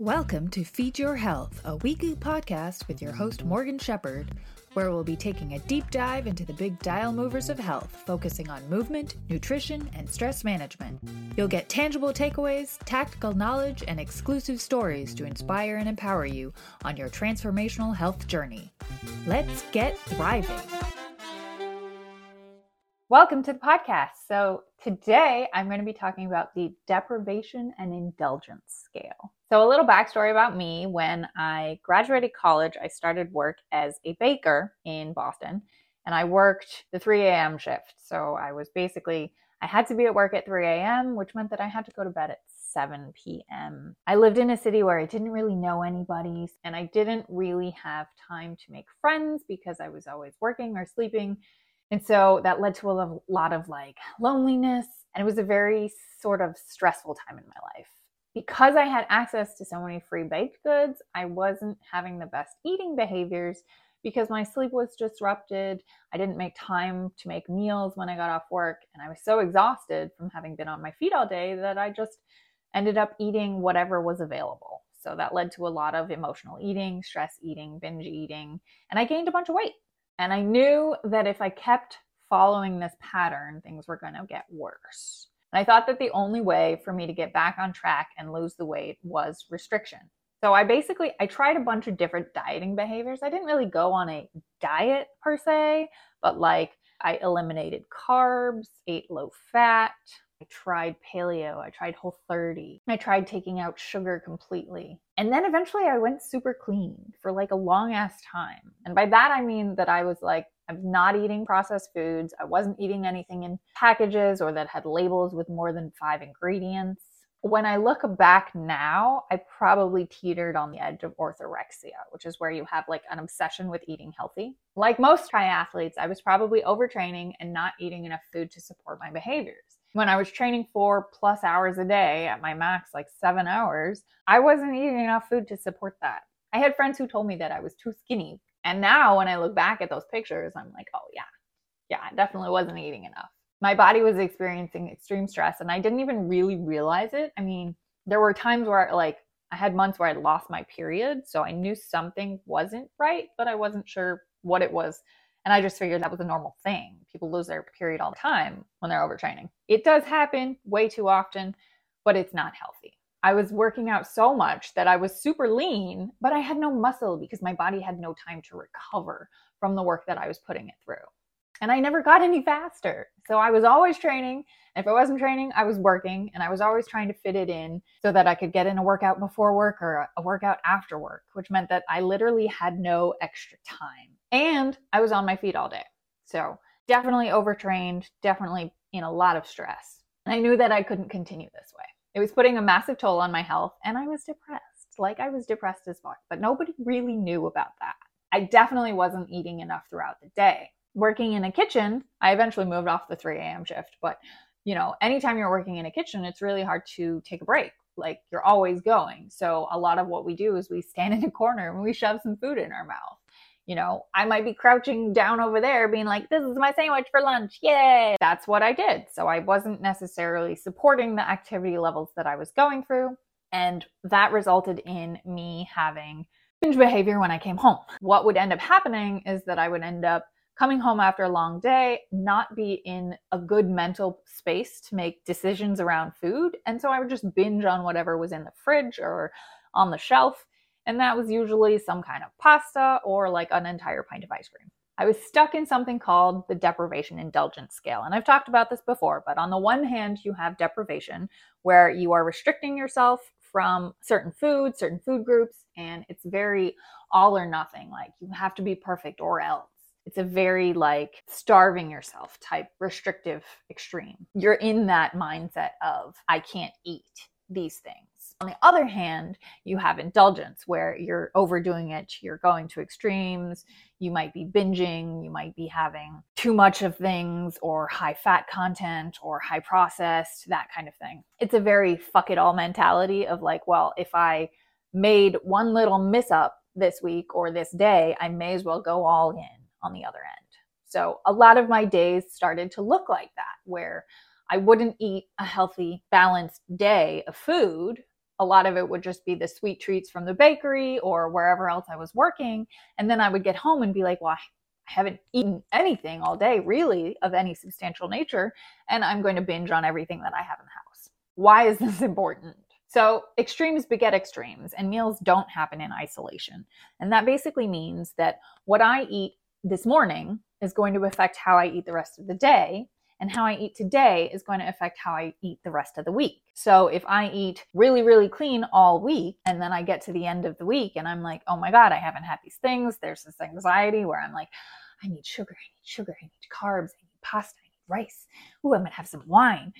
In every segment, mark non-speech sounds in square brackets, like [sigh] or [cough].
Welcome to Feed Your Health, a weekly podcast with your host Morgan Shepherd, where we'll be taking a deep dive into the big dial movers of health, focusing on movement, nutrition, and stress management. You'll get tangible takeaways, tactical knowledge, and exclusive stories to inspire and empower you on your transformational health journey. Let's get thriving. Welcome to the podcast. So, today I'm going to be talking about the deprivation and indulgence scale. So, a little backstory about me when I graduated college, I started work as a baker in Boston and I worked the 3 a.m. shift. So, I was basically, I had to be at work at 3 a.m., which meant that I had to go to bed at 7 p.m. I lived in a city where I didn't really know anybody and I didn't really have time to make friends because I was always working or sleeping. And so that led to a lot of like loneliness. And it was a very sort of stressful time in my life. Because I had access to so many free baked goods, I wasn't having the best eating behaviors because my sleep was disrupted. I didn't make time to make meals when I got off work. And I was so exhausted from having been on my feet all day that I just ended up eating whatever was available. So that led to a lot of emotional eating, stress eating, binge eating, and I gained a bunch of weight. And I knew that if I kept following this pattern, things were going to get worse. And I thought that the only way for me to get back on track and lose the weight was restriction. So I basically I tried a bunch of different dieting behaviors. I didn't really go on a diet per se, but like I eliminated carbs, ate low fat, I tried paleo, I tried whole 30, I tried taking out sugar completely. And then eventually I went super clean for like a long ass time. And by that I mean that I was like, I'm not eating processed foods. I wasn't eating anything in packages or that had labels with more than five ingredients. When I look back now, I probably teetered on the edge of orthorexia, which is where you have like an obsession with eating healthy. Like most triathletes, I was probably overtraining and not eating enough food to support my behaviors when I was training four plus hours a day at my max, like seven hours, I wasn't eating enough food to support that. I had friends who told me that I was too skinny. And now when I look back at those pictures, I'm like, oh, yeah, yeah, I definitely wasn't eating enough. My body was experiencing extreme stress and I didn't even really realize it. I mean, there were times where, like, I had months where I lost my period. So I knew something wasn't right, but I wasn't sure what it was. And I just figured that was a normal thing. People lose their period all the time when they're overtraining. It does happen way too often, but it's not healthy. I was working out so much that I was super lean, but I had no muscle because my body had no time to recover from the work that I was putting it through. And I never got any faster. So I was always training. If I wasn't training, I was working and I was always trying to fit it in so that I could get in a workout before work or a workout after work, which meant that I literally had no extra time. And I was on my feet all day. So definitely overtrained, definitely in a lot of stress. And I knew that I couldn't continue this way. It was putting a massive toll on my health, and I was depressed. Like I was depressed as fuck, but nobody really knew about that. I definitely wasn't eating enough throughout the day. Working in a kitchen, I eventually moved off the 3 a.m. shift, but you know, anytime you're working in a kitchen, it's really hard to take a break. Like you're always going. So a lot of what we do is we stand [laughs] in a corner and we shove some food in our mouth you know, I might be crouching down over there being like, this is my sandwich for lunch. Yay. That's what I did. So I wasn't necessarily supporting the activity levels that I was going through. And that resulted in me having binge behavior when I came home. What would end up happening is that I would end up coming home after a long day, not be in a good mental space to make decisions around food. And so I would just binge on whatever was in the fridge or on the shelf and that was usually some kind of pasta or like an entire pint of ice cream. I was stuck in something called the deprivation indulgence scale. And I've talked about this before, but on the one hand, you have deprivation where you are restricting yourself from certain foods, certain food groups, and it's very all or nothing. Like you have to be perfect or else. It's a very like starving yourself type restrictive extreme. You're in that mindset of, I can't eat these things. On the other hand, you have indulgence where you're overdoing it, you're going to extremes, you might be binging, you might be having too much of things or high fat content or high processed, that kind of thing. It's a very fuck it all mentality of like, well, if I made one little miss up this week or this day, I may as well go all in on the other end. So a lot of my days started to look like that, where I wouldn't eat a healthy, balanced day of food. A lot of it would just be the sweet treats from the bakery or wherever else I was working. And then I would get home and be like, well, I haven't eaten anything all day, really, of any substantial nature. And I'm going to binge on everything that I have in the house. Why is this [laughs] important? So, extremes beget extremes, and meals don't happen in isolation. And that basically means that what I eat this morning is going to affect how I eat the rest of the day. And how I eat today is going to affect how I eat the rest of the week. So if I eat really, really clean all week, and then I get to the end of the week and I'm like, oh my God, I haven't had these things. There's this anxiety where I'm like, I need sugar, I need sugar, I need carbs, I need pasta, I need rice. Ooh, I'm gonna have some wine.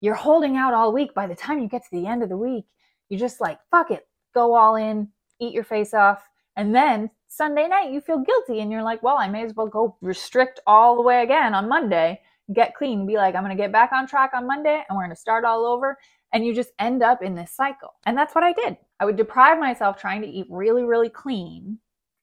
You're holding out all week. By the time you get to the end of the week, you're just like, fuck it, go all in, eat your face off. And then Sunday night, you feel guilty and you're like, well, I may as well go restrict all the way again on Monday, get clean, be like, I'm going to get back on track on Monday and we're going to start all over. And you just end up in this cycle. And that's what I did. I would deprive myself trying to eat really, really clean,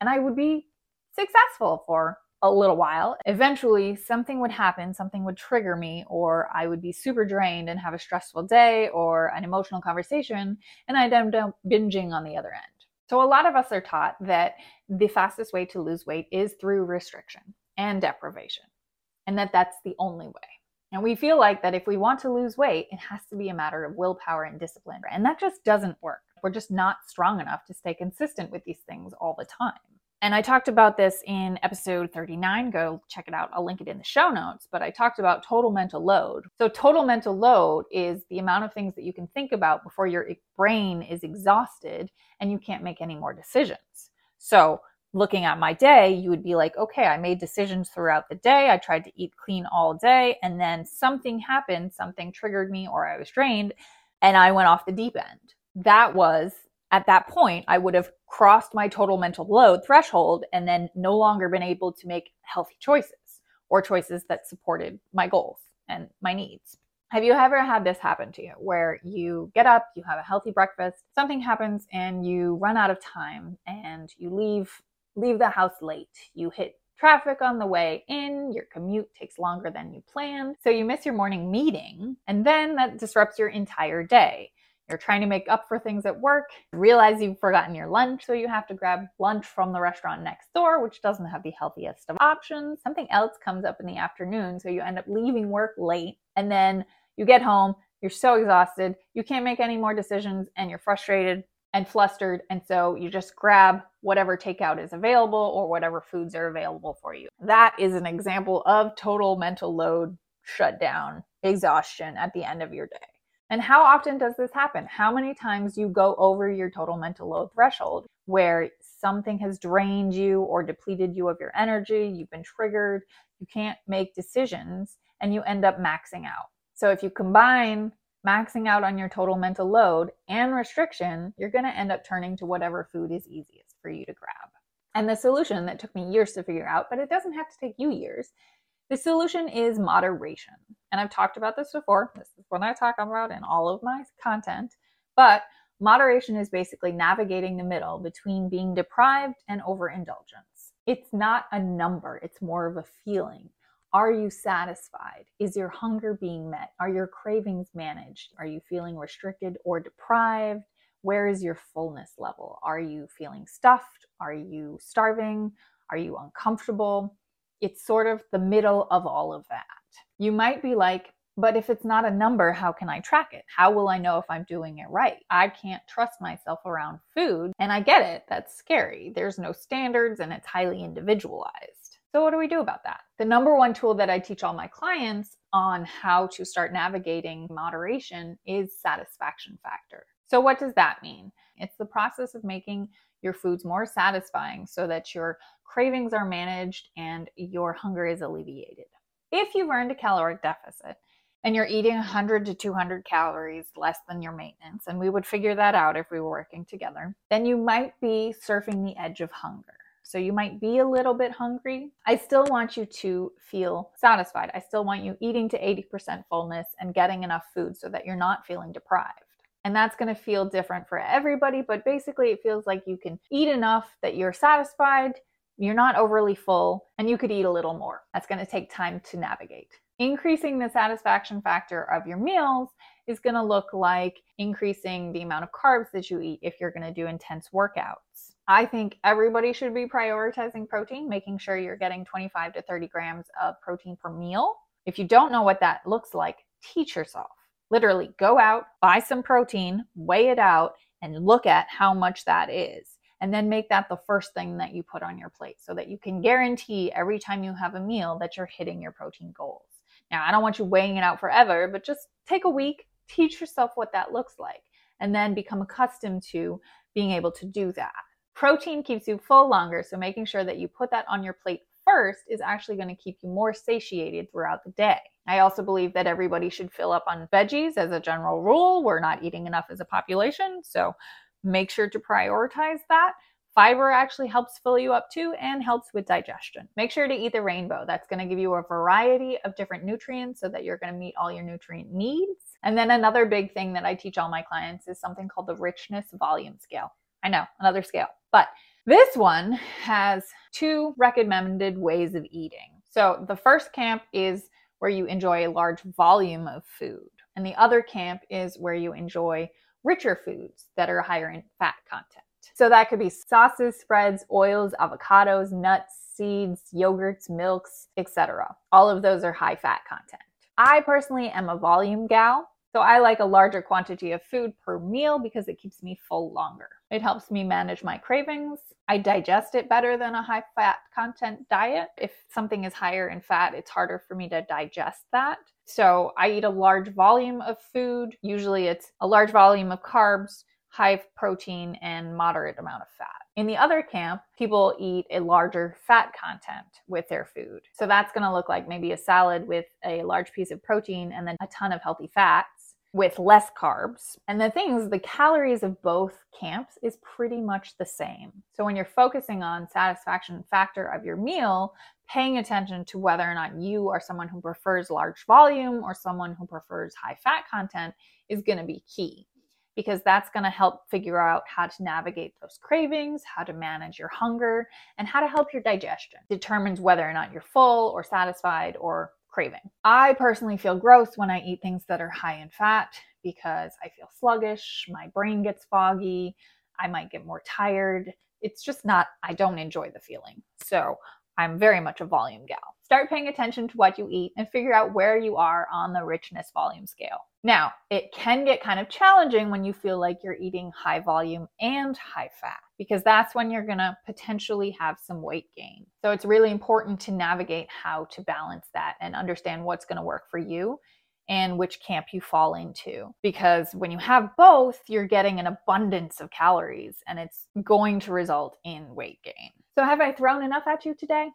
and I would be successful for a little while. Eventually, something would happen, something would trigger me, or I would be super drained and have a stressful day or an emotional conversation, and I'd end up binging on the other end. So, a lot of us are taught that the fastest way to lose weight is through restriction and deprivation, and that that's the only way. And we feel like that if we want to lose weight, it has to be a matter of willpower and discipline. And that just doesn't work. We're just not strong enough to stay consistent with these things all the time. And I talked about this in episode 39. Go check it out. I'll link it in the show notes. But I talked about total mental load. So, total mental load is the amount of things that you can think about before your brain is exhausted and you can't make any more decisions. So, looking at my day, you would be like, okay, I made decisions throughout the day. I tried to eat clean all day. And then something happened, something triggered me, or I was drained, and I went off the deep end. That was at that point, I would have crossed my total mental load threshold and then no longer been able to make healthy choices or choices that supported my goals and my needs. Have you ever had this happen to you where you get up, you have a healthy breakfast, something happens and you run out of time and you leave leave the house late. You hit traffic on the way in, your commute takes longer than you planned, so you miss your morning meeting and then that disrupts your entire day. You're trying to make up for things at work, realize you've forgotten your lunch, so you have to grab lunch from the restaurant next door, which doesn't have the healthiest of options. Something else comes up in the afternoon, so you end up leaving work late, and then you get home, you're so exhausted, you can't make any more decisions, and you're frustrated and flustered, and so you just grab whatever takeout is available or whatever foods are available for you. That is an example of total mental load shutdown, exhaustion at the end of your day. And how often does this happen? How many times you go over your total mental load threshold where something has drained you or depleted you of your energy, you've been triggered, you can't make decisions, and you end up maxing out. So if you combine maxing out on your total mental load and restriction, you're going to end up turning to whatever food is easiest for you to grab. And the solution that took me years to figure out, but it doesn't have to take you years, the solution is moderation. And I've talked about this before. This is what I talk about in all of my content. But moderation is basically navigating the middle between being deprived and overindulgence. It's not a number, it's more of a feeling. Are you satisfied? Is your hunger being met? Are your cravings managed? Are you feeling restricted or deprived? Where is your fullness level? Are you feeling stuffed? Are you starving? Are you uncomfortable? it's sort of the middle of all of that. You might be like, but if it's not a number, how can I track it? How will I know if I'm doing it right? I can't trust myself around food. And I get it, that's scary. There's no standards and it's highly individualized. So, what do we do about that? The number one tool that I teach all my clients on how to start navigating moderation is satisfaction factor. So, what does that mean? It's the process of making your foods more satisfying so that your cravings are managed and your hunger is alleviated. If you've earned a caloric deficit and you're eating 100 to 200 calories less than your maintenance, and we would figure that out if we were working together, then you might be surfing the edge of hunger. So you might be a little bit hungry. I still want you to feel satisfied. I still want you eating to 80% fullness and getting enough food so that you're not feeling deprived. And that's going to feel different for everybody, but basically, it feels like you can eat enough that you're satisfied, you're not overly full, and you could eat a little more. That's going to take time to navigate. Increasing the satisfaction factor of your meals is going to look like increasing the amount of carbs that you eat if you're going to do intense workouts. I think everybody should be prioritizing protein, making sure you're getting 25 to 30 grams of protein per meal. If you don't know what that looks like, teach yourself. Literally, go out, buy some protein, weigh it out, and look at how much that is and then make that the first thing that you put on your plate so that you can guarantee every time you have a meal that you're hitting your protein goals. Now, I don't want you weighing it out forever, but just take a week, teach yourself what that looks like, and then become accustomed to being able to do that. Protein keeps you full longer, so making sure that you put that on your plate first is actually going to keep you more satiated throughout the day. I also believe that everybody should fill up on veggies as a general rule. We're not eating enough as a population, so make sure to prioritize that. Fiber actually helps fill you up too and helps with digestion. Make sure to eat the rainbow. That's going to give you a variety of different nutrients so that you're going to meet all your nutrient needs. And then another big thing that I teach all my clients is something called the richness volume scale. I know, another scale. But this one has two recommended ways of eating. So the first camp is where you enjoy a large volume of food, and the other camp is where you enjoy richer foods that are higher in fat content. So that could be sauces, spreads, oils, avocados, nuts, seeds, yogurts, milks, etc. All of those are high fat content. I personally am a volume gal, so I like a larger quantity of food per meal because it keeps me full longer. It helps me manage my cravings. I digest it better than a high fat content diet. If something is higher in fat, it's harder for me to digest that. So I eat a large volume of food. Usually it's a large volume of carbs, high protein, and moderate amount of fat. In the other camp, people eat a larger fat content with their food. So that's going to look like maybe a salad with a large piece of protein and then a ton of healthy fats with less carbs. And the things, the calories of both camps is pretty much the same. So when you're focusing on satisfaction factor of your meal, paying attention to whether or not you are someone who prefers large volume or someone who prefers high fat content is going to be key because that's going to help figure out how to navigate those cravings, how to manage your hunger, and how to help your digestion. Determines whether or not you're full or satisfied or craving. I personally feel gross when I eat things that are high in fat because I feel sluggish, my brain gets foggy, I might get more tired. It's just not, I don't enjoy the feeling. So I'm very much a volume gal. Start paying attention to what you eat and figure out where you are on the richness volume scale. Now, it can get kind of challenging when you feel like you're eating high volume and high fat because that's when you're going to potentially have some weight gain. So it's really important to navigate how to balance that and understand what's going to work for you and which camp you fall into. Because when you have both, you're getting an abundance of calories and it's going to result in weight gain. So, have I thrown enough at you today?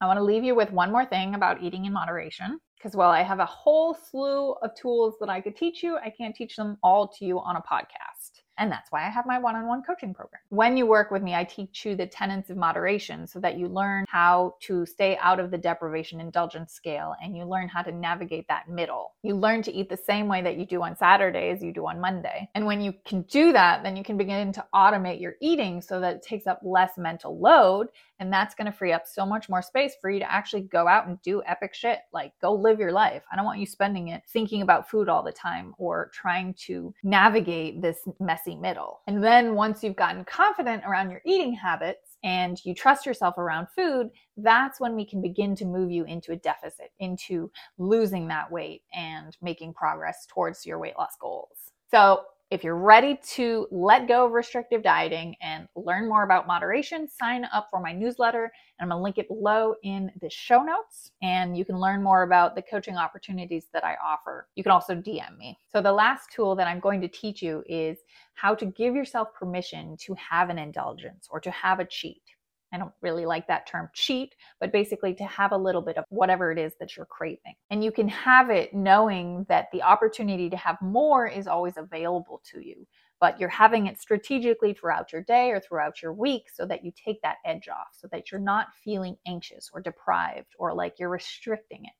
I want to leave you with one more thing about eating in moderation. Because while I have a whole slew of tools that I could teach you, I can't teach them all to you on a podcast. And that's why I have my one on one coaching program. When you work with me, I teach you the tenets of moderation so that you learn how to stay out of the deprivation indulgence scale and you learn how to navigate that middle. You learn to eat the same way that you do on Saturday as you do on Monday. And when you can do that, then you can begin to automate your eating so that it takes up less mental load. And that's going to free up so much more space for you to actually go out and do epic shit. Like go live your life. I don't want you spending it thinking about food all the time or trying to navigate this mess messy middle. And then once you've gotten confident around your eating habits and you trust yourself around food, that's when we can begin to move you into a deficit, into losing that weight and making progress towards your weight loss goals. So if you're ready to let go of restrictive dieting and learn more about moderation, sign up for my newsletter. And I'm going to link it below in the show notes. And you can learn more about the coaching opportunities that I offer. You can also DM me. So, the last tool that I'm going to teach you is how to give yourself permission to have an indulgence or to have a cheat. I don't really like that term cheat, but basically to have a little bit of whatever it is that you're craving. And you can have it knowing that the opportunity to have more is always available to you, but you're having it strategically throughout your day or throughout your week so that you take that edge off, so that you're not feeling anxious or deprived or like you're restricting it.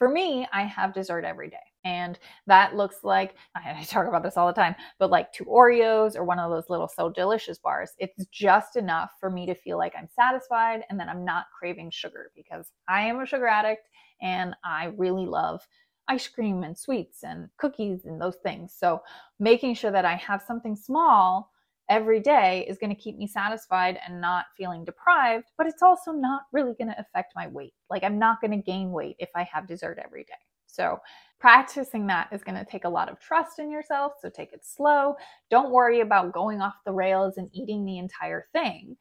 For me, I have dessert every day. And that looks like, [laughs] I talk about this all the time, but like two Oreos or one of those little So Delicious bars. It's just enough for me to feel like I'm satisfied and that I'm not craving sugar because I am a sugar addict and I really love ice cream and sweets and cookies and those things. So making sure that I have something small every day is going to keep me satisfied and not feeling deprived, but it's also not really going to affect my weight. Like I'm not going to gain weight if I have dessert every day. So, practicing that is going to take a lot of trust in yourself. So, take it slow. Don't worry about going off the rails and eating the entire thing.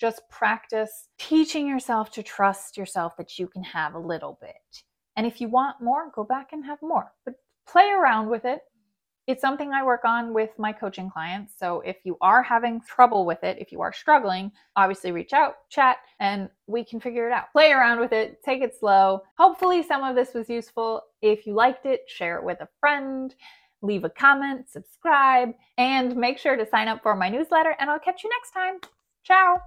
Just practice teaching yourself to trust yourself that you can have a little bit. And if you want more, go back and have more. But play around with it it's something I work on with my coaching clients. So if you are having trouble with it, if you are struggling, obviously reach out, chat, and we can figure it out. Play around with it, take it slow. Hopefully, some of this was useful. If you liked it, share it with a friend, leave a comment, subscribe, and make sure to sign up for my newsletter. And I'll catch you next time. Ciao.